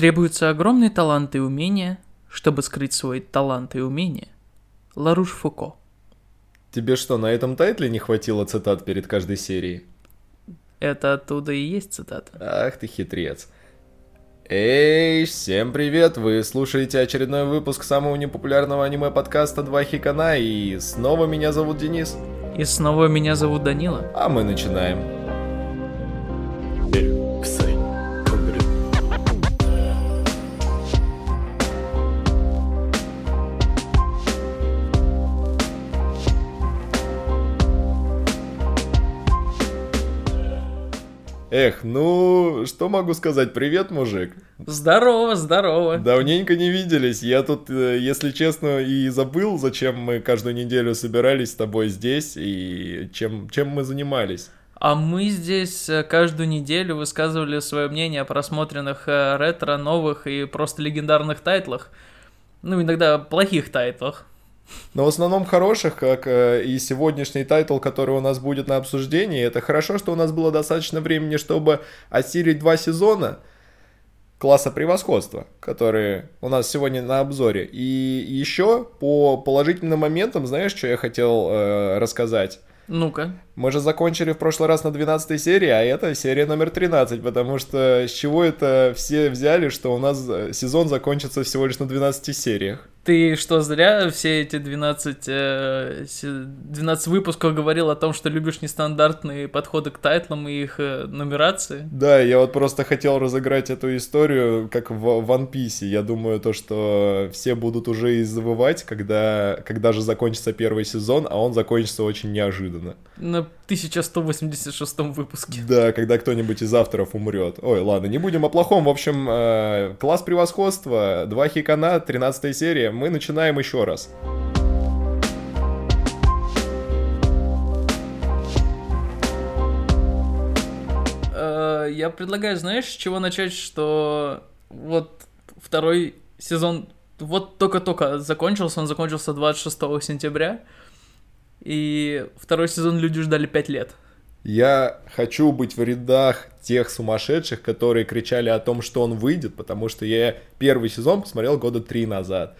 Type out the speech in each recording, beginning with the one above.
Требуются огромные таланты и умения, чтобы скрыть свой талант и умение. Ларуш Фуко. Тебе что, на этом тайтле не хватило цитат перед каждой серией? Это оттуда и есть цитата. Ах ты хитрец. Эй, всем привет! Вы слушаете очередной выпуск самого непопулярного аниме-подкаста «Два Хикана», и снова меня зовут Денис. И снова меня зовут Данила. А мы начинаем. Эх, ну, что могу сказать? Привет, мужик. Здорово, здорово. Давненько не виделись. Я тут, э, если честно, и забыл, зачем мы каждую неделю собирались с тобой здесь и чем, чем мы занимались. А мы здесь э, каждую неделю высказывали свое мнение о просмотренных э, ретро, новых и просто легендарных тайтлах. Ну, иногда плохих тайтлах. Но в основном хороших, как э, и сегодняшний тайтл, который у нас будет на обсуждении. Это хорошо, что у нас было достаточно времени, чтобы осилить два сезона класса превосходства, которые у нас сегодня на обзоре. И еще по положительным моментам, знаешь, что я хотел э, рассказать? Ну-ка. Мы же закончили в прошлый раз на 12 серии, а это серия номер 13, потому что с чего это все взяли, что у нас э, сезон закончится всего лишь на 12 сериях? Ты что, зря все эти 12, 12 э, выпусков говорил о том, что любишь нестандартные подходы к тайтлам и их э, нумерации? Да, я вот просто хотел разыграть эту историю, как в One Piece. Я думаю, то, что все будут уже и завывать, когда, когда же закончится первый сезон, а он закончится очень неожиданно. На 1186 выпуске. Да, когда кто-нибудь из авторов умрет. Ой, ладно, не будем о плохом. В общем, э, класс превосходства, два хикана, 13 серия мы начинаем еще раз. Э, я предлагаю, знаешь, с чего начать, что вот второй сезон вот только-только закончился, он закончился 26 сентября, и второй сезон люди ждали 5 лет. Я хочу быть в рядах тех сумасшедших, которые кричали о том, что он выйдет, потому что я первый сезон посмотрел года три назад.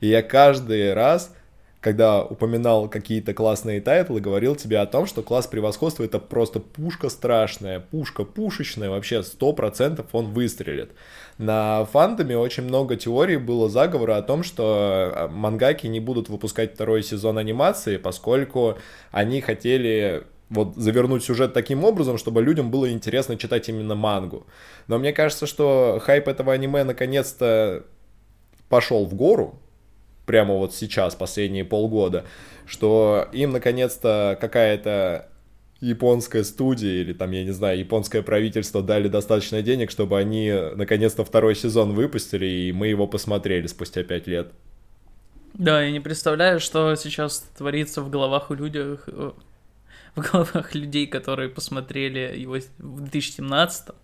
И я каждый раз, когда упоминал какие-то классные тайтлы, говорил тебе о том, что класс превосходства это просто пушка страшная, пушка пушечная, вообще сто процентов он выстрелит. На фандоме очень много теорий было заговора о том, что э, мангаки не будут выпускать второй сезон анимации, поскольку они хотели вот завернуть сюжет таким образом, чтобы людям было интересно читать именно мангу. Но мне кажется, что хайп этого аниме наконец-то пошел в гору, прямо вот сейчас, последние полгода, что им наконец-то какая-то японская студия или там, я не знаю, японское правительство дали достаточно денег, чтобы они наконец-то второй сезон выпустили, и мы его посмотрели спустя пять лет. Да, я не представляю, что сейчас творится в головах у людей, в головах людей, которые посмотрели его в 2017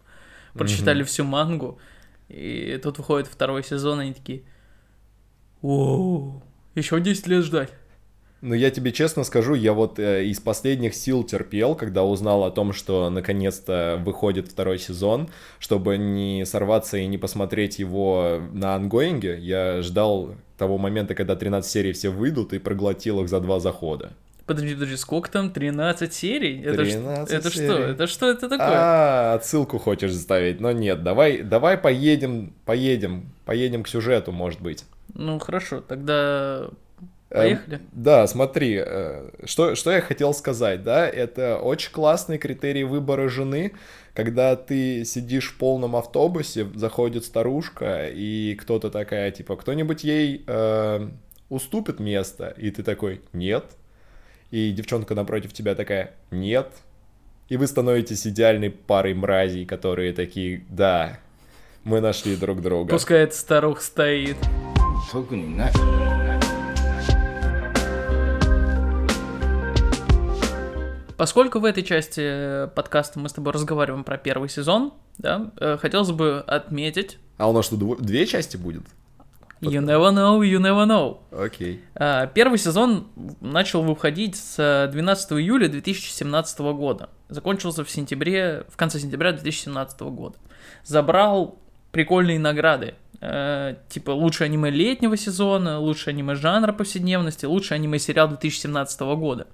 прочитали mm-hmm. всю мангу, и тут выходит второй сезон, и они такие, Воу, еще 10 лет ждать. Ну, я тебе честно скажу, я вот э, из последних сил терпел, когда узнал о том, что наконец-то выходит второй сезон, чтобы не сорваться и не посмотреть его на ангоинге. Я ждал того момента, когда 13 серий все выйдут и проглотил их за два захода. Подожди, подожди, сколько там? 13 серий? 13 это, серий. это что? Это что это такое? А, отсылку хочешь заставить? Но нет, давай, давай поедем, поедем, поедем к сюжету, может быть. Ну, хорошо, тогда Поехали. Эм, да, смотри, э, что, что я хотел сказать, да, это очень классный критерий выбора жены, когда ты сидишь в полном автобусе, заходит старушка, и кто-то такая, типа, кто-нибудь ей э, уступит место, и ты такой, нет, и девчонка напротив тебя такая, нет, и вы становитесь идеальной парой мразей, которые такие, да, мы нашли друг друга. Пускай эта старуха стоит. 特にない Поскольку в этой части э, подкаста мы с тобой разговариваем про первый сезон, да, э, хотелось бы отметить... А у нас что, две части будет? You never know, you never know. Окей. Okay. А, первый сезон начал выходить с 12 июля 2017 года. Закончился в сентябре, в конце сентября 2017 года. Забрал прикольные награды. Э, типа лучшее аниме летнего сезона, лучшее аниме жанра повседневности, лучший аниме-сериал 2017 года.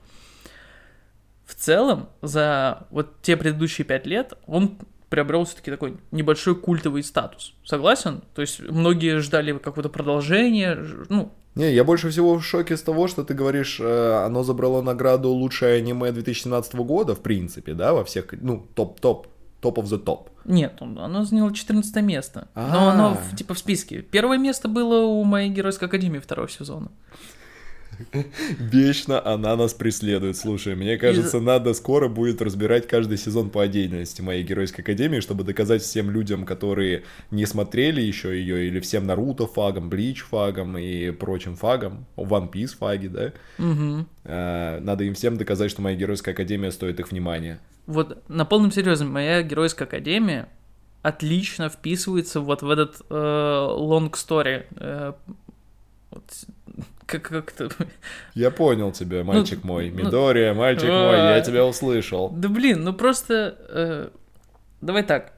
В целом, за вот те предыдущие пять лет он приобрел все-таки такой небольшой культовый статус. Согласен? То есть многие ждали какого-то продолжения, ну, Не, я больше всего в шоке с того, что ты говоришь, э, оно забрало награду лучшее аниме 2017 года, в принципе, да, во всех, ну, топ-топ, топ of the топ. Нет, он- оно заняло 14 место. Но А. оно типа в списке. Первое место было у моей геройской академии второго сезона. Вечно она нас преследует. Слушай, мне кажется, надо скоро будет разбирать каждый сезон по отдельности моей геройской академии, чтобы доказать всем людям, которые не смотрели еще ее, или всем Наруто фагом, Блич фагом и прочим фагом, One Piece фаги, да, э, надо им всем доказать, что моя геройская академия стоит их внимания. Вот на полном серьезе, моя геройская академия отлично вписывается вот в этот э, long story. э, вот, как, как это... Я понял тебя, мальчик мой. ну, Мидория, мальчик мой, я а. тебя услышал. Да блин, ну просто... э, давай так.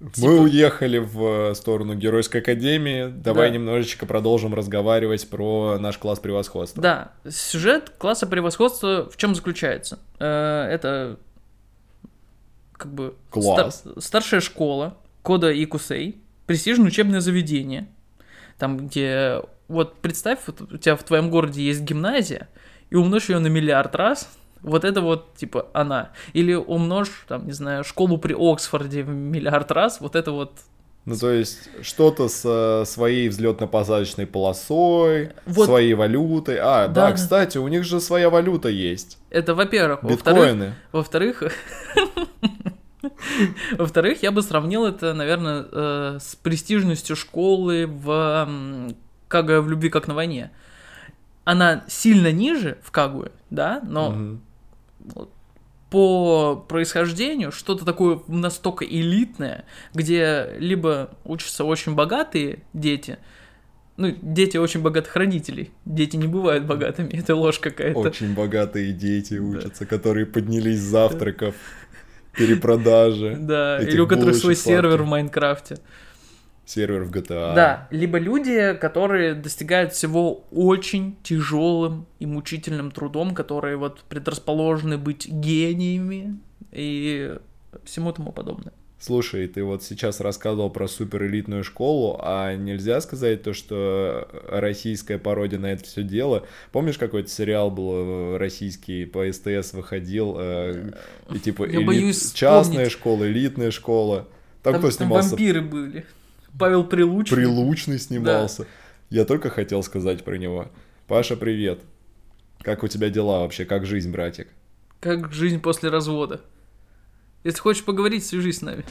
Мы типа- уехали в э, сторону Геройской Академии. Давай Да. немножечко продолжим разговаривать про наш класс превосходства. Да, сюжет класса превосходства в чем заключается? Э, это как бы Класс. ста- старшая школа Кода Икусей, престижное учебное заведение, там где вот представь, вот у тебя в твоем городе есть гимназия и умножь ее на миллиард раз. Вот это вот, типа, она. Или умножь, там, не знаю, школу при Оксфорде в миллиард раз, вот это вот Ну, то есть, что-то с своей взлетно-посадочной полосой, Вот. своей валютой. А, да, Да, кстати, у них же своя валюта есть. Это, во-первых. Биткоины. Во-вторых, во-вторых, я бы сравнил это, наверное, э, с престижностью школы в Кагуя в любви как на войне. Она сильно ниже в Кагуе, да, но Мгм. по происхождению что-то такое настолько элитное, где либо учатся очень богатые дети, ну, дети очень богатых родителей. Дети не бывают богатыми, это ложь какая-то. Очень богатые дети учатся, которые поднялись с завтраков, перепродажи, Да, или у которых свой сервер в. Майнкрафте. Сервер в GTA. Да, либо люди, которые достигают всего очень тяжелым и мучительным трудом, которые вот предрасположены быть гениями и всему тому подобное. Слушай, ты вот сейчас рассказывал про суперэлитную школу, а нельзя сказать то, что российская пародия на это все дело. Помнишь, какой-то сериал был э, российский по СТС выходил, э, и типа элит- частная вспомнить. школа, элитная школа. Там, кто там снимался? вампиры были. Павел Прилучный. Прилучный снимался. Да. Я только хотел сказать про него. Паша, привет. Как у тебя дела вообще? Как жизнь, братик? Как жизнь после развода. Если хочешь поговорить, свяжись с нами.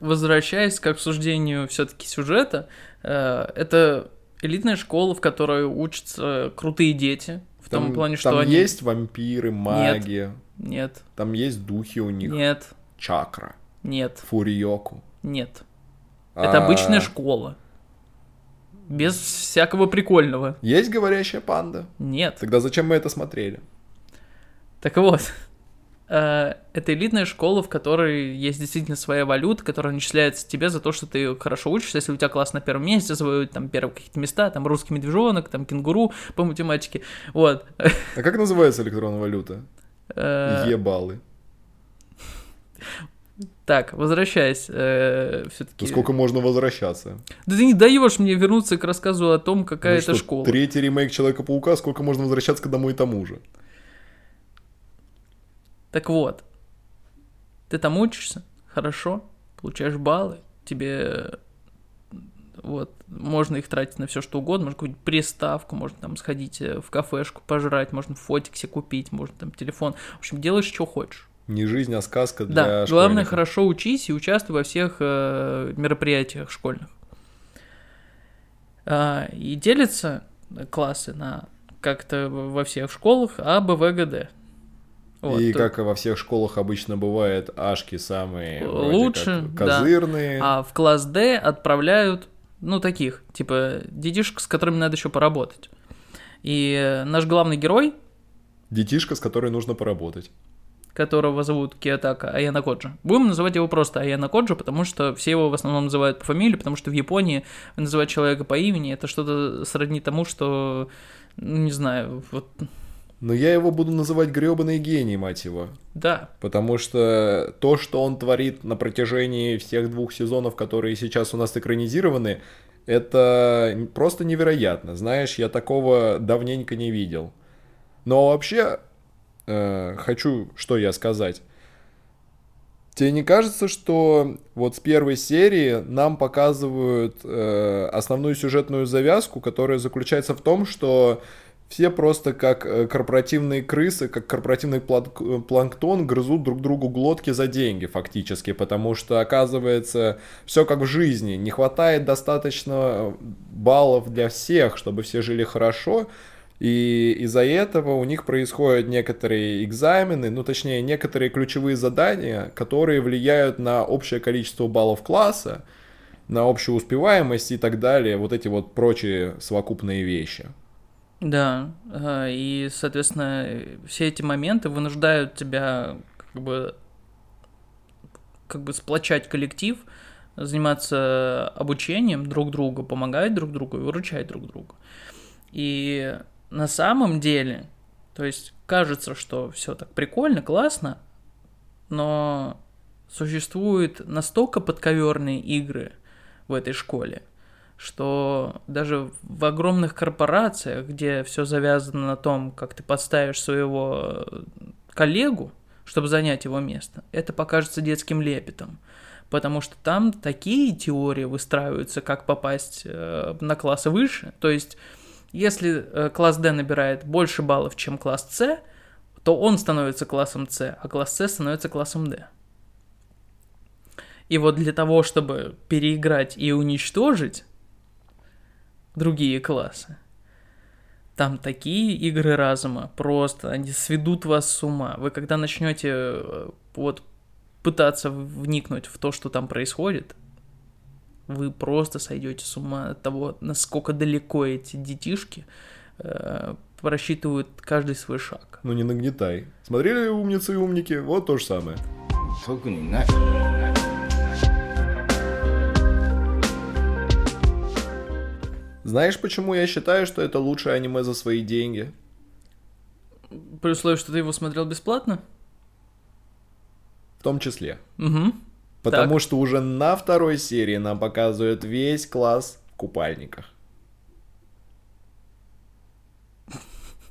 Возвращаясь к обсуждению все-таки сюжета, э, это элитная школа, в которой учатся крутые дети, в том плане, что там они... есть вампиры, маги, Нет, там есть духи у них, нет, чакра, нет, фуриоку. нет. Это А, обычная школа. Без всякого прикольного. Есть говорящая панда. Нет. Тогда зачем мы это смотрели? Так вот, это элитная школа, в которой есть действительно своя валюта, которая начисляется тебе за то, что ты хорошо учишься. Если у тебя класс на первом месте, завоюют там первые какие-то места, там русский медвежонок, там кенгуру по математике. Вот. А как называется электронная валюта? Э, Ебалы. Так, возвращаясь, все-таки. Ну сколько можно возвращаться? Да ты не даешь мне вернуться к рассказу о том, какая Ну это что, школа. Третий ремейк Человека-паука, сколько можно возвращаться к одному и тому же? Так вот, ты там учишься, хорошо, получаешь баллы, тебе вот, можно их тратить на все что угодно, можно какую-нибудь приставку, можно там сходить э, в кафешку пожрать, можно фотик себе купить, можно там телефон. В общем, делаешь, что хочешь. Не жизнь, а сказка для Да, главное, школьников. хорошо учись и участвуй во всех э, мероприятиях школьных. А, и делятся классы на как-то во всех школах А, Б, В, Г, Д. Вот, и как во всех школах обычно бывает, ашки самые Лучше, как да. козырные. А в класс D отправляют, ну, таких, типа, детишек, с которыми надо еще поработать. И наш главный герой, Детишка, с которой нужно поработать. которого зовут Киотака Аяна Коджи. Будем называть его просто Аяна Коджи, потому что все его в основном называют по фамилии, потому что в Японии называть человека по имени это что-то сродни тому, что, ну, не знаю, вот... Но я его буду называть гребаный гений, мать его. Да. Потому что то, что он творит на протяжении всех двух сезонов, которые сейчас у нас экранизированы, это просто невероятно. Знаешь, я такого давненько не видел. Но вообще, э, хочу, что я сказать. Тебе не кажется, что вот с первой серии нам показывают э, основную сюжетную завязку, которая заключается в том, что все просто как э, корпоративные крысы, как корпоративный планктон грызут друг другу глотки за деньги фактически, потому что оказывается все как в жизни, не хватает достаточно баллов для всех, чтобы все жили хорошо, и из-за этого у них происходят некоторые экзамены, ну точнее некоторые ключевые задания, которые влияют на общее количество баллов класса, на общую успеваемость и так далее, вот эти вот прочие совокупные вещи. Да, и, соответственно, все эти моменты вынуждают тебя как бы, как бы сплочать коллектив, заниматься обучением друг друга, помогать друг другу и выручать друг друга. И на самом деле, то есть кажется, что все так прикольно, классно, но существуют настолько подковерные игры в этой школе, что даже в огромных корпорациях, где все завязано на том, как ты подставишь своего коллегу, чтобы занять его место, это покажется детским лепетом. Потому что там такие теории выстраиваются, как попасть э, на классы выше. То есть если э, класс D набирает больше баллов, чем класс C, то он становится классом C, а класс C становится классом D. И вот для того, чтобы переиграть и уничтожить другие классы, там такие игры разума, просто они сведут вас с ума. Вы когда начнете э, вот пытаться вникнуть в то, что там происходит, вы просто сойдете с ума от того, насколько далеко эти детишки э, просчитывают каждый свой шаг. Ну не нагнетай. Смотрели умницы и умники? Вот то же самое. Знаешь, почему я считаю, что это лучшее аниме за свои деньги? При условии, что ты его смотрел бесплатно? В том числе. Угу. Потому так. что уже на второй серии нам показывают весь класс в купальниках.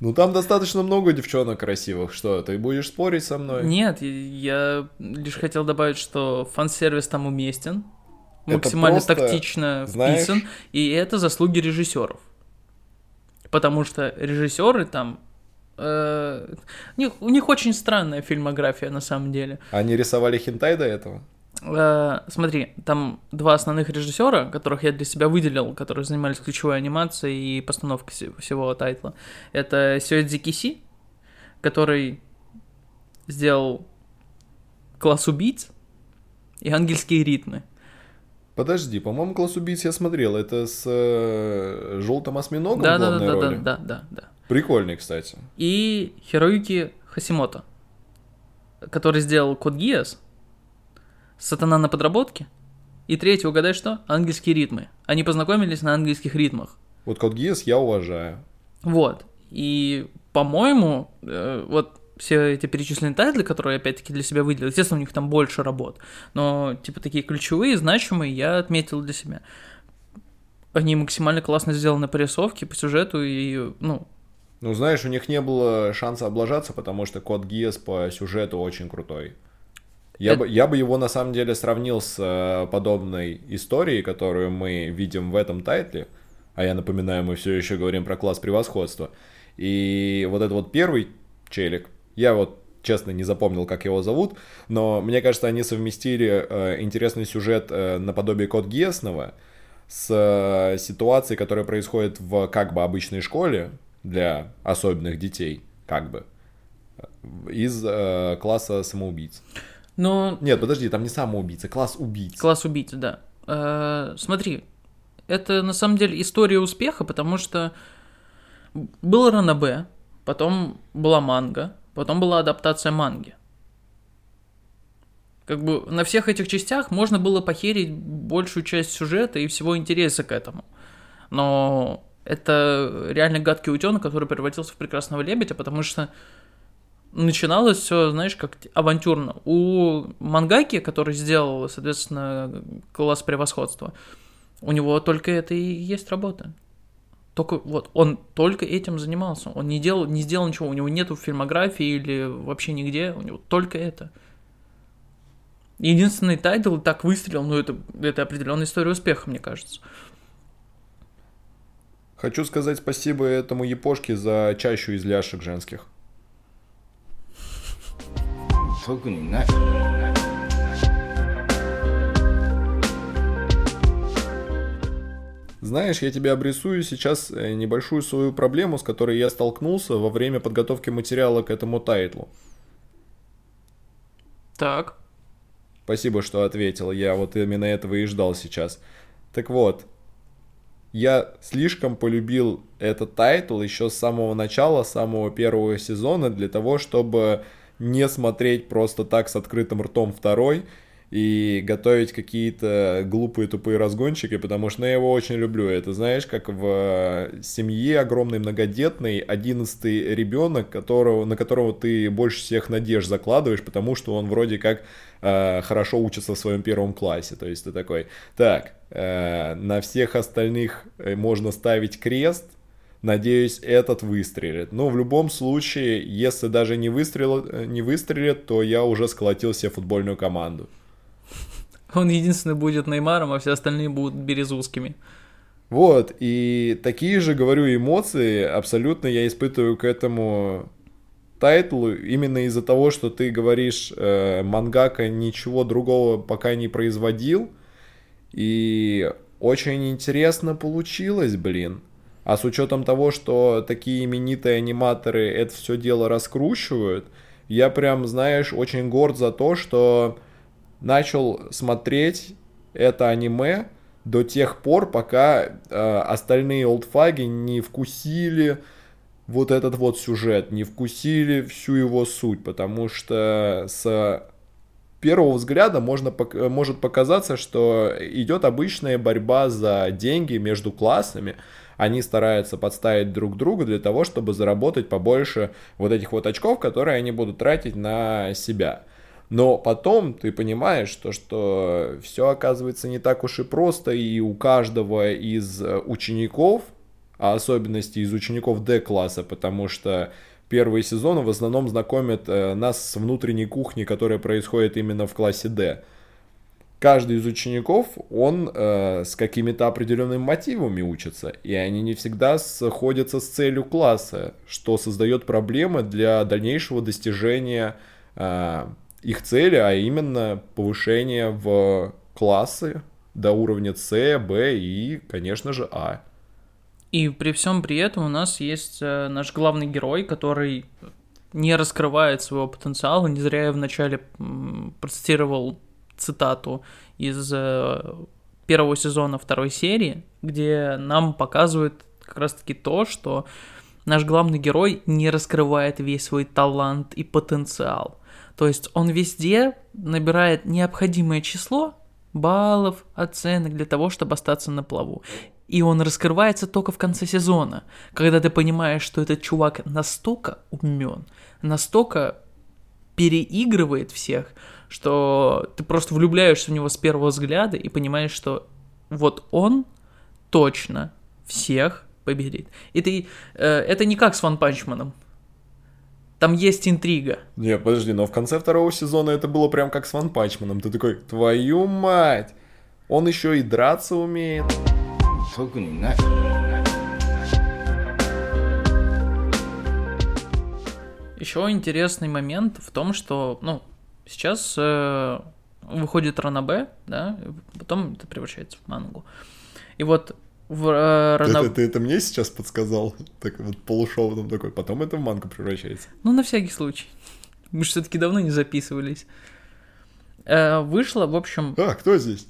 Ну там достаточно много девчонок красивых. Что, ты будешь спорить со мной? Нет, я лишь хотел добавить, что фан-сервис там уместен, максимально просто, тактично знаешь... вписан, и это заслуги режиссеров. Потому что режиссеры там э, у, них, у них очень странная фильмография на самом деле. Они рисовали хентай до этого? Э, смотри, там два основных режиссера, которых я для себя выделил, которые занимались ключевой анимацией и постановкой всего тайтла. Это Сёэдзи Киси, который сделал класс убийц и ангельские ритмы. Подожди, по-моему, класс убийц я смотрел. Это с э, желтым осьминогом да, в главной да, да, роли? Да, да, да, да. Прикольный, кстати. И Хироюки Хасимото, который сделал Код Гиас, Сатана на подработке. И третий, угадай что? Ангельские ритмы. Они познакомились на ангельских ритмах. Вот Код Гиас я уважаю. Вот. И, по-моему, э, вот все эти перечисленные тайтлы, которые я опять-таки для себя выделил, естественно, у них там больше работ, но типа такие ключевые, значимые я отметил для себя. Они максимально классно сделаны по рисовке, по сюжету и, ну... Ну, знаешь, у них не было шанса облажаться, потому что Код Гиас по сюжету очень крутой. Я, это... бы, я бы его на самом деле сравнил с э, подобной историей, которую мы видим в этом тайтле. А я напоминаю, мы все еще говорим про класс превосходства. И вот этот вот первый челик, я вот честно не запомнил, как его зовут, но мне кажется, они совместили э, интересный сюжет э, наподобие Код Гесного с э, ситуацией, которая происходит в как бы обычной школе для особенных детей, как бы, из э, класса самоубийц. Но... Нет, подожди, там не самоубийца, класс убийц. Класс убийц, да. Э, смотри, это на самом деле история успеха, потому что был ранобэ, потом была манга, потом была адаптация манги. Как бы на всех этих частях можно было похерить большую часть сюжета и всего интереса к этому. Но это реально гадкий утенок, который превратился в прекрасного лебедя, потому что начиналось все, знаешь, как авантюрно. У Мангаки, который сделал, соответственно, класс превосходства, у него только это и есть работа. Только вот он только этим занимался. Он не делал, не сделал ничего. У него нету фильмографии или вообще нигде. У него только это. Единственный тайтл так выстрелил, ну это, это определенная история успеха, мне кажется. Хочу сказать спасибо этому япошке за чащу из ляшек женских. Знаешь, я тебе обрисую сейчас э, небольшую свою проблему, с которой я столкнулся во время подготовки материала к этому title у. Так. Спасибо, что ответил. Я вот именно этого и ждал сейчас. Так вот, я слишком полюбил этот title еще с самого начала, с самого первого сезона, для того, чтобы не смотреть просто так с открытым ртом второй и готовить какие-то глупые тупые разгончики, потому что ну, я его очень люблю. Это знаешь, как в э, семье огромной многодетной одиннадцатый ребенок, которого, на которого ты больше всех надежд закладываешь, потому что он вроде как э, хорошо учится в своем первом классе. То есть ты такой, так, э, на всех остальных э, можно ставить крест, Надеюсь, этот выстрелит. Но в любом случае, если даже не, выстрел, э, не выстрелит, то я уже сколотил себе футбольную команду. Он единственный будет Неймаром, а все остальные будут березузскими. Вот, и такие же, говорю, эмоции абсолютно я испытываю к этому тайтлу именно из-за того, что ты говоришь, э, мангака ничего другого пока не производил, и очень интересно получилось, блин. А с учетом того, что такие именитые аниматоры это все дело раскручивают, я прям, знаешь, очень горд за то, что начал смотреть это аниме до тех пор, пока э, остальные олдфаги не вкусили вот этот вот сюжет, не вкусили всю его суть, потому что с первого взгляда можно, может показаться, что идет обычная борьба за деньги между классами, они стараются подставить друг друга для того, чтобы заработать побольше вот этих вот очков, которые они будут тратить на себя. Но потом ты понимаешь, что, что все оказывается не так уж и просто, и у каждого из э, учеников, а особенности из учеников D-класса, потому что первые сезоны в основном знакомят э, нас с внутренней кухней, которая происходит именно в классе D. Каждый из учеников, он э, с какими-то определенными мотивами учится, и они не всегда сходятся с целью класса, что создает проблемы для дальнейшего достижения э, их цели, а именно повышение в классы до уровня С, Б и, конечно же, А. И при всем при этом у нас есть э, наш главный герой, который не раскрывает своего потенциала. Не зря я вначале процитировал цитату из э, первого сезона второй серии, где нам показывают как раз-таки то, что наш главный герой не раскрывает весь свой талант и потенциал. То есть он везде набирает необходимое число баллов, оценок для того, чтобы остаться на плаву. И он раскрывается только в конце сезона, когда ты понимаешь, что этот чувак настолько умен, настолько переигрывает всех, что ты просто влюбляешься в него с первого взгляда и понимаешь, что вот он точно всех победит. И ты, э, это не как с Ван Панчманом. Там есть интрига. Не, подожди, но в конце второго сезона это было прям как с Ван Панчманом. Ты такой, твою мать, он еще и драться умеет. Еще интересный момент в том, что, ну, сейчас э, выходит Ранабе, да, потом это превращается в мангу. И вот в э, Ранабе... Ты, ты, это мне сейчас подсказал? Так вот полушепотом такой, потом это в мангу превращается. Ну, на всякий случай. Мы же все-таки давно не записывались. Э, вышло, в общем... А, кто здесь?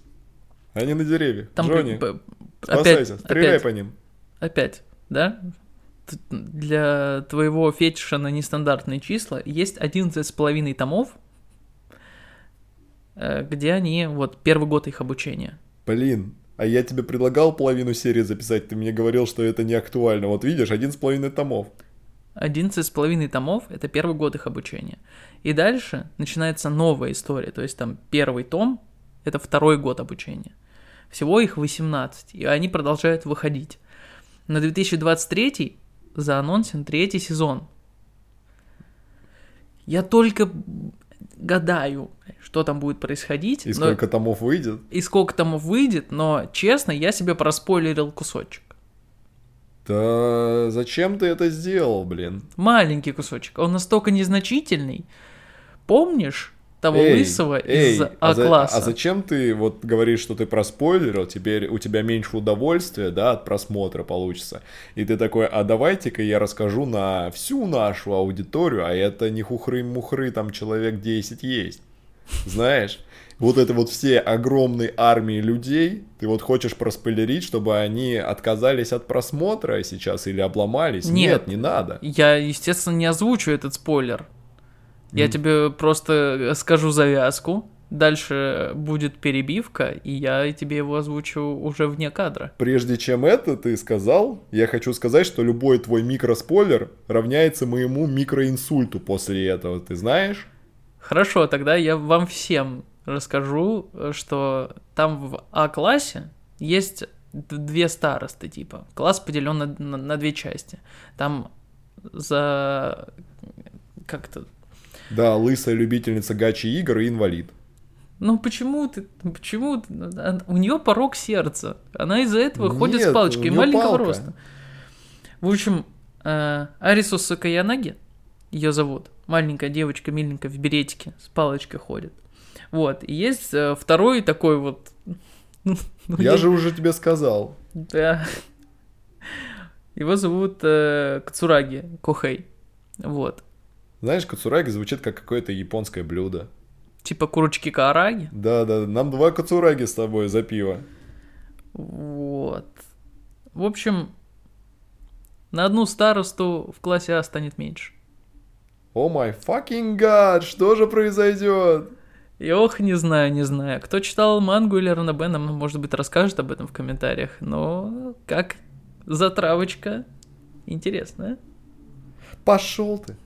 Они на деревьях. Там Джонни, при... спасайся, опять, стреляй опять, по ним. Опять, да? Для твоего фетиша на нестандартные числа есть 11 с половиной томов, э, где они, вот, первый год их обучения. Блин, а я тебе предлагал половину серии записать, ты мне говорил, что это не актуально. Вот видишь, один с половиной томов. 11 с половиной томов — это первый год их обучения. И дальше начинается новая история, то есть там первый том — это второй год обучения. Всего их 18, и они продолжают выходить. На 2023 заанонсен третий сезон. Я только гадаю, что там будет происходить. И сколько томов выйдет. И сколько томов выйдет, но, честно, я себе проспойлерил кусочек. Да зачем ты это сделал, блин? Маленький кусочек. Он настолько незначительный. Помнишь того Эй, лысого эй, из а, за- А-класса? а зачем ты вот говоришь, что ты проспойлерил, теперь у тебя меньше удовольствия, да, от просмотра получится. И ты такой, а давайте-ка я расскажу на всю нашу аудиторию, а это не хухры-мухры, там человек 10 есть. Знаешь? Вот это вот все огромные армии людей, ты вот хочешь проспойлерить, чтобы они отказались от просмотра сейчас или обломались? Нет. Нет, не надо. Я, естественно, не озвучу этот спойлер. Я М. тебе просто скажу завязку. Дальше будет перебивка, и я тебе его озвучу уже вне кадра. Прежде чем это ты сказал, я хочу сказать, что любой твой микроспойлер равняется моему микроинсульту после этого, ты знаешь? Хорошо, тогда я вам всем расскажу, что там в А-классе есть две старосты, типа. Класс поделен на, на- на две части. Там за... Как-то... Да, лысая любительница гачи игр и инвалид. Ну почему ты... Почему... а- У нее порог сердца. Она из-за этого ходит с Нет, палочкой маленького палка. роста. В общем, э, Арису Сакаянаги, ее зовут, маленькая девочка, миленькая, в беретике, с палочкой ходит. Вот, и есть э, второй такой вот... ну, Я же уже тебе сказал. Да. Его зовут э, Кацураги Кохей. Вот. Знаешь, кацураги звучит как какое-то японское блюдо. Типа курочки Каараги. Да-да, нам два кацураги с тобой за пиво. Вот. В общем, на одну старосту в классе А станет меньше. О май fucking god, что же произойдет? И ох, не знаю, не знаю. Кто читал мангу или ранобэ, нам, может быть, расскажет об этом в комментариях. Но как затравочка интересная. Пошел ты.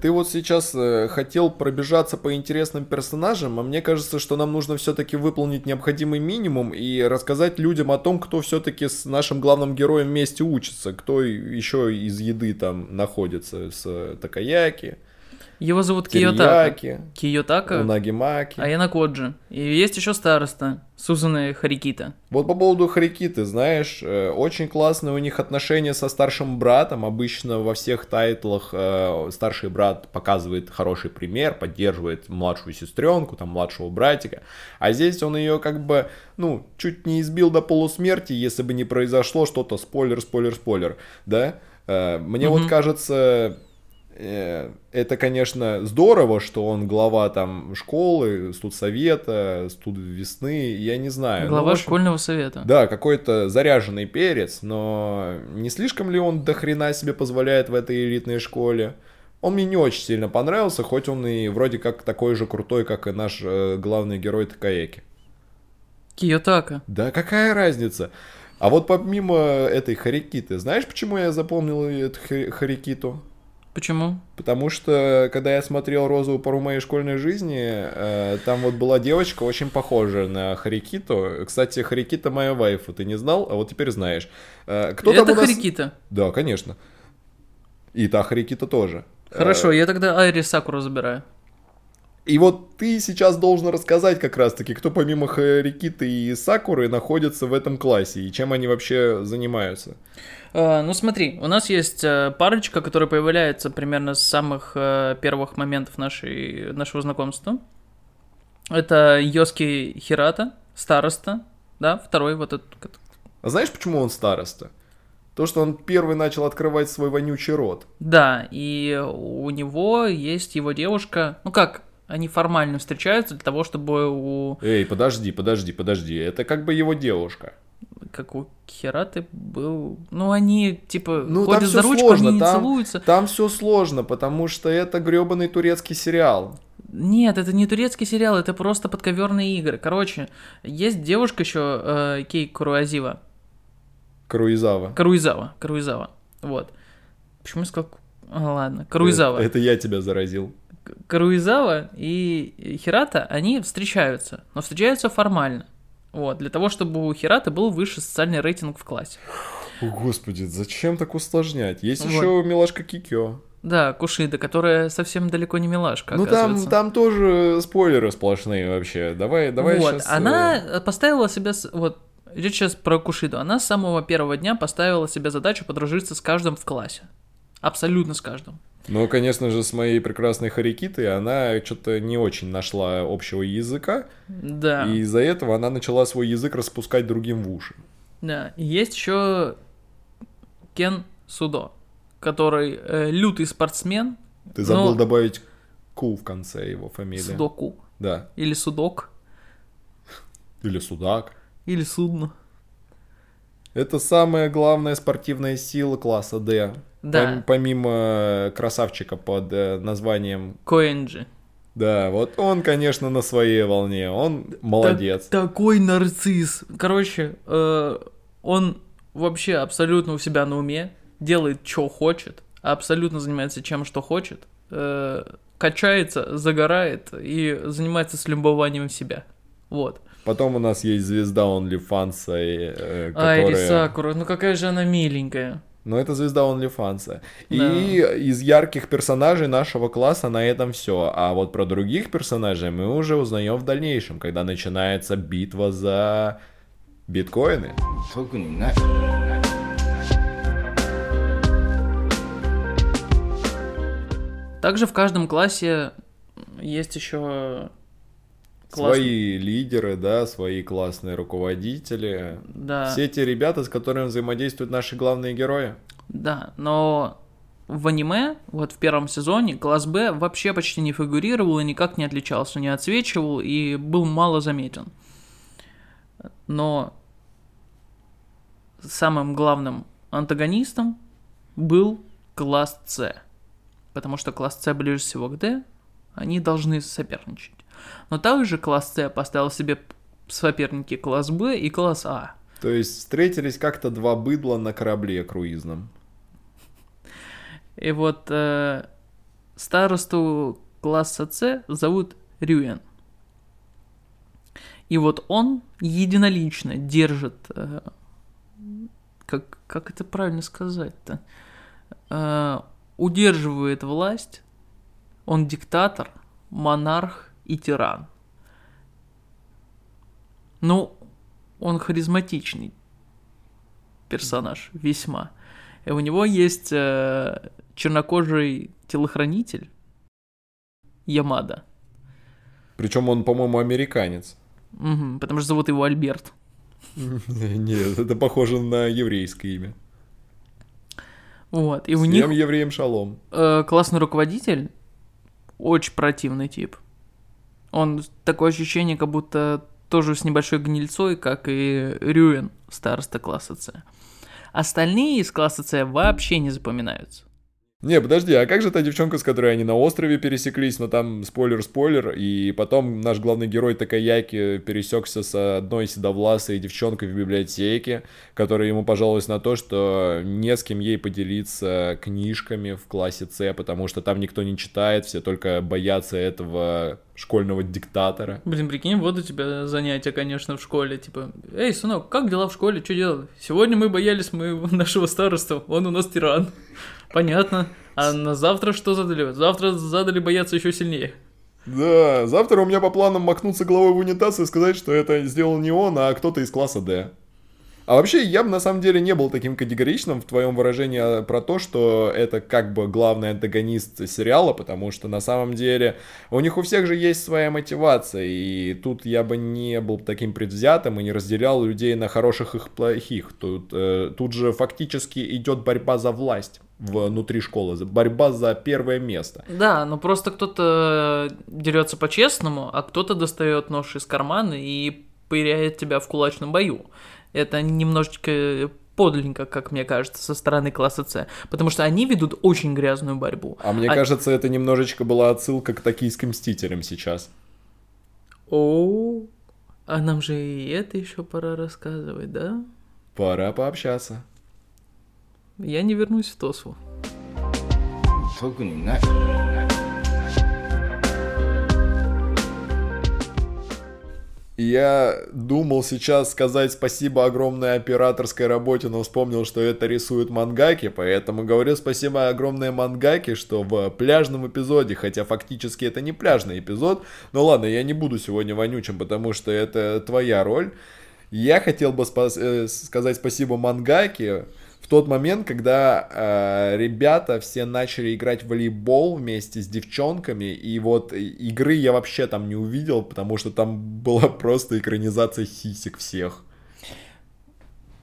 Ты вот сейчас э, хотел пробежаться по интересным персонажам, а мне кажется, что нам нужно все-таки выполнить необходимый минимум и рассказать людям о том, кто все-таки с нашим главным героем вместе учится, кто еще из еды там находится, с э, Такаяки. Его зовут Киотака. Киотака, Унагимаки. Аяна Коджи. И есть еще староста, Сузана Харикита. Вот по поводу Харикиты, знаешь, э, очень классные у них отношения со старшим братом. Обычно во всех тайтлах э, старший брат показывает хороший пример, поддерживает младшую сестренку, там младшего братика. А здесь он ее как бы, ну, чуть не избил до полусмерти, если бы не произошло что-то, спойлер, спойлер, спойлер, да? Э, Мне вот Мгм. кажется, это, конечно, здорово, что он глава там школы, студсовета, студ весны, я не знаю. Ну, Глава общем, школьного совета. да, какой-то заряженный перец, но не слишком ли он до хрена себе позволяет в этой элитной школе? Он мне не очень сильно понравился, хоть он и вроде как такой же крутой, как и наш э, главный герой Такаеки. Киотака. Да какая разница? А вот помимо этой Харикиты, знаешь, почему я запомнил эту Хари- Харикиту? Почему? Потому что, когда я смотрел «Розовую пару моей школьной жизни», э, там вот была девочка очень похожая на Харикиту. Кстати, Харикита моя вайфу, ты не знал, а вот теперь знаешь. Э, кто Это там у нас- Харикита. Да, конечно. И та Харикита тоже. Хорошо, Э, я тогда Айри Сакуру забираю. И вот ты сейчас должен рассказать как раз-таки, кто помимо Харикиты и Сакуры находится в этом классе, и чем они вообще занимаются. А, ну смотри, у нас есть э, парочка, которая появляется примерно с самых э, первых моментов нашей, нашего знакомства. Это Йоски Хирата, староста, да, второй вот этот. А знаешь, почему он староста? То, что он первый начал открывать свой вонючий рот. Да, и у него есть его девушка, ну как, они формально встречаются для того, чтобы у... Эй, подожди, подожди, подожди. Это как бы его девушка. как у Хераты был... Ну, они, типа, Ну, ходят за ручку, сложно, они не там- целуются. Там все сложно, потому что это гребаный турецкий сериал. Нет, это не турецкий сериал, это просто подковерные игры. Короче, есть девушка еще, Кей Куруазива. Круизава. Каруизава, Каруизава. Вот. Почему я сказал... А, ладно, Каруизава. Это, это я тебя заразил. Каруизава и Хирата, они встречаются, но встречаются формально. Вот, для того, чтобы у Хирата был выше социальный рейтинг в классе. О, господи, зачем так усложнять? Есть Вот. еще милашка Кикё. Да, Кушида, которая совсем далеко не милашка, Ну там, там тоже спойлеры сплошные вообще. Давай, давай вот, сейчас. она поставила себе, вот, речь сейчас про Кушиду, она с самого первого дня поставила себе задачу подружиться с каждым в классе. Абсолютно с каждым. Ну, конечно же, с моей прекрасной Харикитой она что-то не очень нашла общего языка, Да, и из-за этого она начала свой язык распускать другим в уши. да. Есть еще Кен Судо, который э, лютый спортсмен, Ты забыл Ну- добавить ку в конце его фамилии. Судоку, Да. или Судок, Или судак. или Судно. Это самая главная спортивная сила класса D. Да. Пом- помимо красавчика под э, названием Коэнджи. Да, вот он, конечно, на своей волне. Он молодец. Так- такой нарцисс. Короче, э, он вообще абсолютно у себя на уме, делает, что хочет, абсолютно занимается чем, что хочет, э, качается, загорает и занимается слюбованием себя. Вот. Потом у нас есть звезда OnlyFans, э, а, которая... Ай, Рисакура, ну какая же она миленькая. Ну это звезда OnlyFans. И из ярких персонажей нашего класса на этом все. А вот про других персонажей мы уже узнаем в дальнейшем, когда начинается битва за биткоины. Также в каждом классе есть еще класс- Свои лидеры, да, свои классные руководители. Да. Все те ребята, с которыми взаимодействуют наши главные герои. Да, но в аниме, вот в первом сезоне, класс Б вообще почти не фигурировал и никак не отличался, не отсвечивал и был мало заметен. Но самым главным антагонистом был класс С. Потому что класс С ближе всего к Д, они должны соперничать. Но также класс С поставил себе соперники класс Б и класс А. То есть встретились как-то два быдла на корабле круизном. И вот э, старосту класса С зовут Рюен. И вот он единолично держит, э, как, как это правильно сказать-то, Э, удерживает власть, он диктатор, монарх и тиран. Ну, он харизматичный персонаж, весьма. И у него есть э, чернокожий телохранитель Ямада. Причем он, по-моему, американец. Мгм, потому что зовут его Альберт. Нет, это похоже на еврейское имя. Вот. И у Всем них евреям шалом. э, классный руководитель, очень противный тип. Он такое ощущение, как будто тоже с небольшой гнильцой, как и Рюен, староста класса С. Остальные из класса С вообще не запоминаются. Не, подожди, а как же та девчонка, с которой они на острове пересеклись, но там спойлер-спойлер, и потом наш главный герой Такаяки пересекся с одной седовласой девчонкой в библиотеке, которая ему пожаловалась на то, что не с кем ей поделиться книжками в классе С, потому что там никто не читает, все только боятся этого школьного диктатора. Блин, прикинь, вот у тебя занятия, конечно, в школе. Типа, эй, сынок, как дела в школе? Что делать? Сегодня мы боялись моего нашего староста, он у нас тиран. Понятно. А на завтра что задали? Завтра задали бояться еще сильнее. Да, завтра у меня по планам макнуться головой в унитаз и сказать, что это сделал не он, а кто-то из класса D. А вообще, я бы на самом деле не был таким категоричным в твоем выражении а, про то, что это как бы главный антагонист сериала, потому что на самом деле у них у всех же есть своя мотивация, и тут я бы не был таким предвзятым и не разделял людей на хороших и плохих. Тут, э, тут же фактически идет борьба за власть внутри школы, борьба за первое место. Да, но просто кто-то дерется по-честному, а кто-то достает нож из кармана и пыряет тебя в кулачном бою Это немножечко подлинно, как мне кажется, со стороны класса С, потому что они ведут очень грязную борьбу. А мне а... кажется, это немножечко была отсылка к токийским мстителям сейчас. О, а нам же и это еще пора рассказывать, да? Пора пообщаться. Я не вернусь в Тосву. 特にない Я думал сейчас сказать спасибо огромной операторской работе, но вспомнил, что это рисует мангаки, поэтому говорю спасибо огромной мангаки, что в пляжном эпизоде, хотя фактически это не пляжный эпизод, но ладно, я не буду сегодня вонючим, потому что это твоя роль. Я хотел бы спас- э, сказать спасибо мангаке, в тот момент, когда э, ребята все начали играть в волейбол вместе с девчонками, и вот игры я вообще там не увидел, потому что там была просто экранизация сисек всех.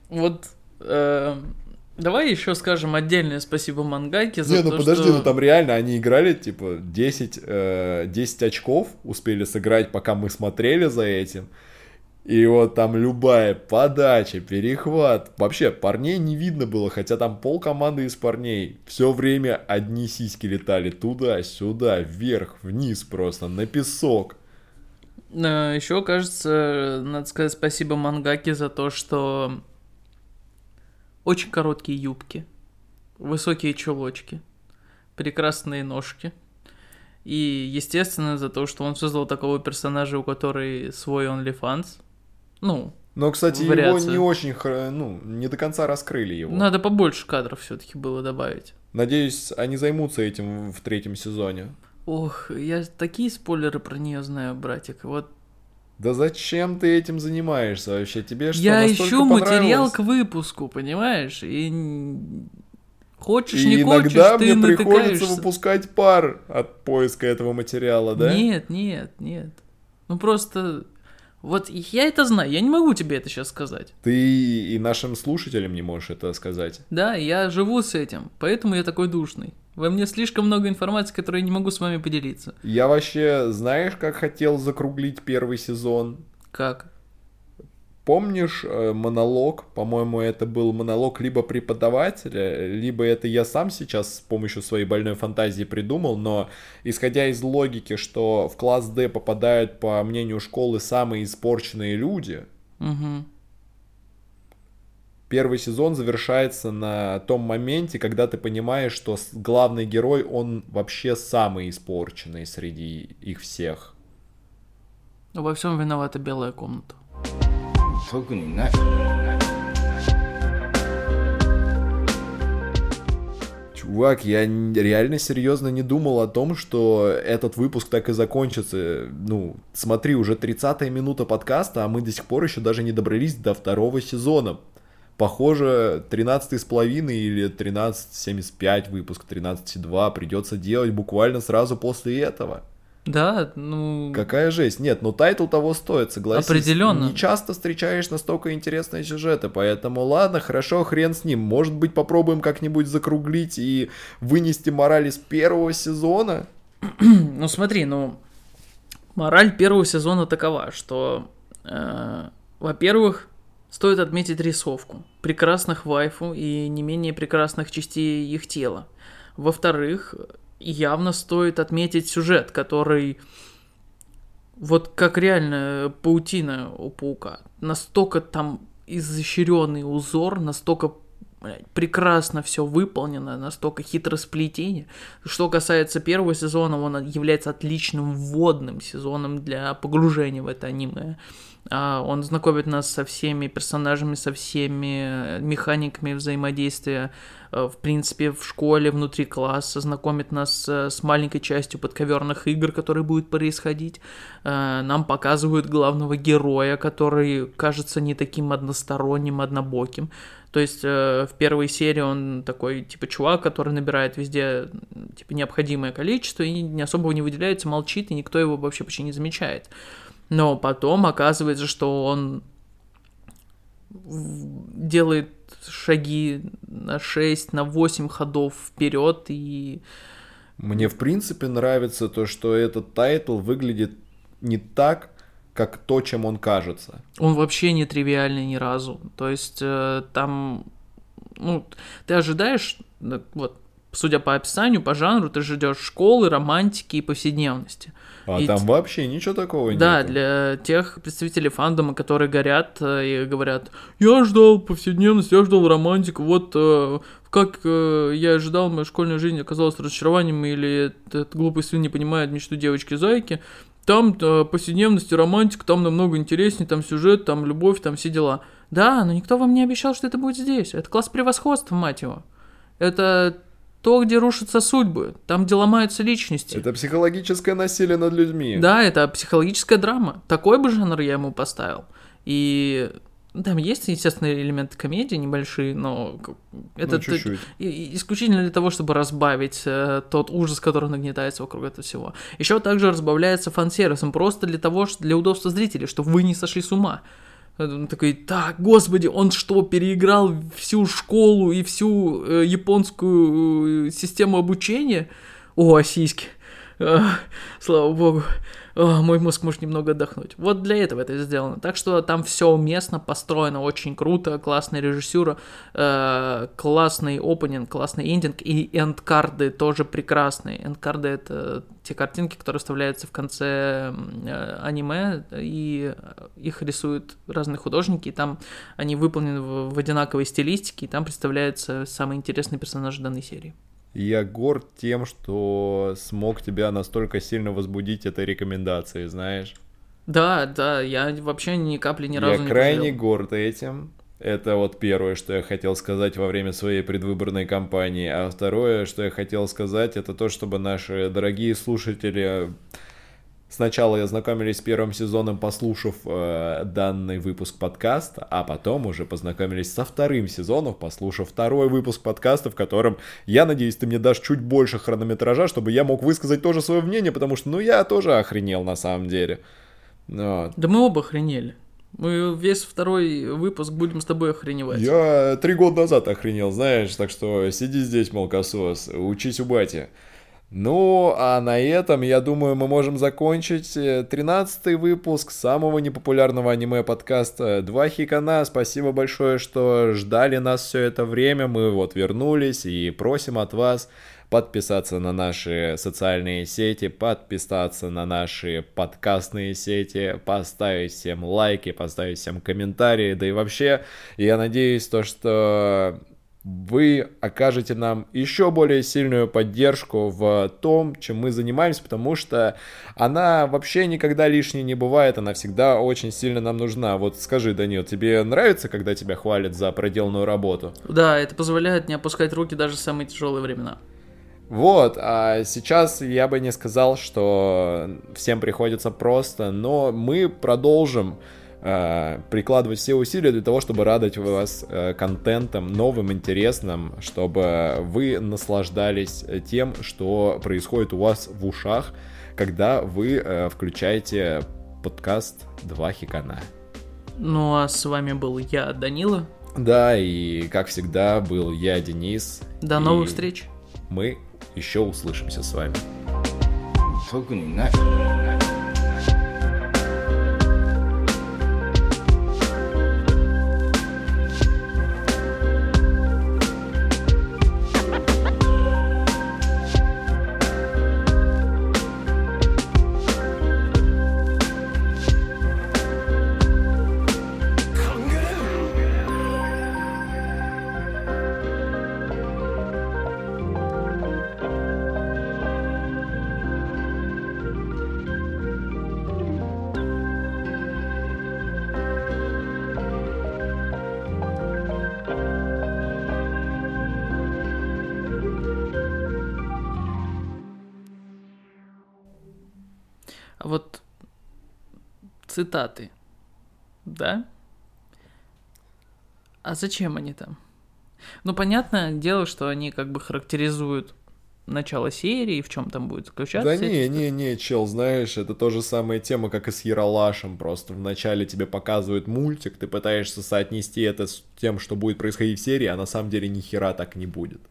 Вот э, давай еще скажем отдельное спасибо Мангаке за Не, ну то, подожди, что... ну там реально они играли типа 10, э, 10 очков, успели сыграть, пока мы смотрели за этим. И вот там любая подача, перехват. Вообще, парней не видно было, хотя там пол команды из парней. Все время одни сиськи летали туда-сюда, вверх, вниз просто, на песок. Еще, кажется, надо сказать спасибо Мангаке за то, что очень короткие юбки, высокие чулочки, прекрасные ножки. И, естественно, за то, что он создал такого персонажа, у которого свой OnlyFans – ну, но, кстати, вариацию. его не очень, ну, не до конца раскрыли его. Надо побольше кадров все-таки было добавить. Надеюсь, они займутся этим в третьем сезоне. Ох, я такие спойлеры про нее знаю, братик. Вот. Да зачем ты этим занимаешься вообще? Тебе что, Я ищу материал к выпуску, понимаешь? И хочешь, и не иногда хочешь, мне приходится выпускать пар от поиска этого материала, да? Нет, нет, нет. Ну просто вот я это знаю, я не могу тебе это сейчас сказать. Ты и нашим слушателям не можешь это сказать. Да, я живу с этим, поэтому я такой душный. Во мне слишком много информации, которую я не могу с вами поделиться. Я вообще, знаешь, как хотел закруглить первый сезон? Как? Помнишь э, монолог? По-моему, это был монолог либо преподавателя, либо это я сам сейчас с помощью своей больной фантазии придумал, но исходя из логики, что в класс D попадают, по мнению школы, самые испорченные люди, угу. первый сезон завершается на том моменте, когда ты понимаешь, что главный герой, он вообще самый испорченный среди их всех. Во всем виновата белая комната. 特にない Чувак, я реально серьезно не думал о том, что этот выпуск так и закончится. Ну, смотри, уже 30-я минута подкаста, а мы до сих пор еще даже не добрались до второго сезона. Похоже, 13 с половиной или 13.75 выпуск, 13.2 придется делать буквально сразу после этого. Да, ну... Какая жесть. Нет, ну title того стоит, согласись. Определенно. Не часто встречаешь настолько интересные сюжеты, поэтому ладно, хорошо, хрен с ним. Может быть, попробуем как-нибудь закруглить и вынести мораль из первого сезона? ну смотри, ну... Мораль первого сезона такова, что, э, во-первых, стоит отметить рисовку прекрасных вайфу и не менее прекрасных частей их тела. Во-вторых, явно стоит отметить сюжет, который вот как реально паутина у паука. Настолько там изощренный узор, настолько прекрасно все выполнено, настолько хитросплетение. Что касается первого сезона, он является отличным вводным сезоном для погружения в это аниме. А, он знакомит нас со всеми персонажами, со всеми механиками взаимодействия, э, в принципе, в школе, внутри класса, знакомит нас с маленькой частью подковерных игр, которые будут происходить. Э, нам показывают главного героя, который кажется не таким односторонним, однобоким. То есть э, в первой серии он такой, типа, чувак, который набирает везде, типа, необходимое количество и не особо не выделяется, молчит, и никто его вообще почти не замечает. Но потом оказывается, что он делает шаги на 6, на 8 ходов вперед и... Мне в принципе нравится то, что этот title выглядит не так, как то, чем он кажется. Он вообще не тривиальный ни разу. То есть э, там, ну, ты ожидаешь, вот, судя по описанию, по жанру, ты ждешь школы, романтики и повседневности. А И там вообще ничего такого Да, нет. для тех представителей фандома, которые горят э, и говорят, я ждал повседневность, я ждал романтику, вот э, как э, я ожидал, моя школьная жизнь оказалась разочарованием, или этот глупый сын не понимает мечту девочки-зайки. Там э, повседневность и романтика, там намного интереснее, там сюжет, там любовь, там все дела. Да, но никто вам не обещал, что это будет здесь. Это класс превосходства, мать его. Это то, где рушатся судьбы, там, где ломаются личности. Это психологическое насилие над людьми. Да, это психологическая драма. Такой бы жанр я ему поставил. И там есть, естественно, элементы комедии небольшие, но это ну, чуть-чуть. исключительно для того, чтобы разбавить э, тот ужас, который нагнетается вокруг этого всего. Еще также разбавляется фан-сервисом, просто для того, что для удобства зрителей, чтобы вы не сошли с ума. Э, Он такой, так, господи, он что, переиграл всю школу и всю э, японскую э, систему обучения? О, сиськи. Ах, слава богу. Мой мозг может немного отдохнуть. Вот для этого это сделано. Так что там все уместно, построено очень круто, классная режиссура, э, классный опенинг, классный эндинг, и эндкарды тоже прекрасные. Эндкарды — это те картинки, которые вставляются в конце э, аниме, и их рисуют разные художники, и там они выполнены в, в одинаковой стилистике, и там представляются самые интересные персонажи данной серии. Я горд тем, что смог тебя настолько сильно возбудить этой рекомендацией, знаешь. Да, да, я вообще ни капли ни разу я не крайне пожалел. горд этим. Это вот первое, что я хотел сказать во время своей предвыборной кампании. А второе, что я хотел сказать, это то, чтобы наши дорогие слушатели сначала ознакомились с первым сезоном, послушав э, данный выпуск подкаста, а потом уже познакомились со вторым сезоном, послушав второй выпуск подкаста, в котором, я надеюсь, ты мне дашь чуть больше хронометража, чтобы я мог высказать тоже свое мнение, потому что, ну, я тоже охренел на самом деле. Вот. Да мы оба охренели. Мы весь второй выпуск будем с тобой охреневать. Я три года назад охренел, знаешь, так что сиди здесь, молкосос, учись у бати. Ну, а на этом, я думаю, мы можем закончить тринадцатый выпуск самого непопулярного аниме-подкаста «Два хикана». Спасибо большое, что ждали нас все это время. Мы вот вернулись и просим от вас подписаться на наши социальные сети, подписаться на наши подкастные сети, поставить всем лайки, поставить всем комментарии, да и вообще, я надеюсь, то, что вы окажете нам еще более сильную поддержку в том, чем мы занимаемся, потому что она вообще никогда лишней не бывает, она всегда очень сильно нам нужна. Вот скажи, Данил, тебе нравится, когда тебя хвалят за проделанную работу? Да, это позволяет не опускать руки даже в самые тяжелые времена. Вот, а сейчас я бы не сказал, что всем приходится просто, но мы продолжим прикладывать все усилия для того, чтобы радовать вас э, контентом новым, интересным, чтобы вы наслаждались тем, что происходит у вас в ушах, когда вы э, включаете подкаст «Два хикана». Ну а с вами был я, Данила. Да, и как всегда был я, Денис. До и новых встреч. Мы еще услышимся с вами. 特にない「 Цитаты, да? А зачем они там? Ну, понятное дело, что они как бы характеризуют начало серии, в чем там будет заключаться. Да не, не, не, чел, знаешь, это то же самая тема, как и с Яралашем, просто вначале тебе показывают мультик, ты пытаешься соотнести это с тем, что будет происходить в серии, а на самом деле ни хера так не будет.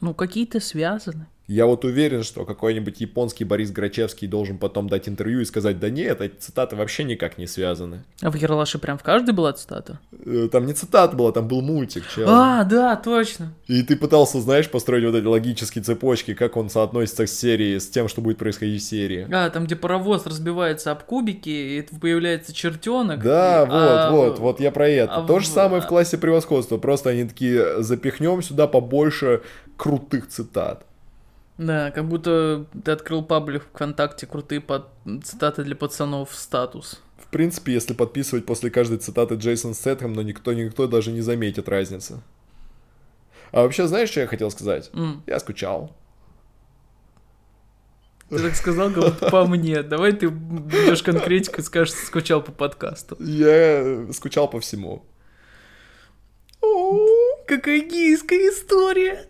Ну, какие-то связаны. Я вот уверен, что какой-нибудь японский Борис Грачевский должен потом дать интервью и сказать, да нет, эти цитаты вообще никак не связаны. А в Ералаше прям в каждой была цитата? Э, Там не цитата была, там был мультик, чел. А, да, точно. И ты пытался, знаешь, построить вот эти логические цепочки, как он соотносится к серии, с тем, что будет происходить в серии. А, там, где паровоз разбивается об кубики, и появляется чертенок. Да, и- вот, а, вот, вот я про это. а То же самое в классе превосходства. Просто они такие, запихнем сюда побольше крутых цитат. Да, как будто ты открыл паблик ВКонтакте, крутые под... цитаты для пацанов, статус. В принципе, если подписывать после каждой цитаты Джейсон Сетхэм, но никто, никто даже не заметит разницы. А вообще, знаешь, что я хотел сказать? М, Я скучал. Ты так сказал, как будто по мне. Давай ты идешь конкретику и скажешь, что скучал по подкасту. Я скучал по всему. Какая гейская история.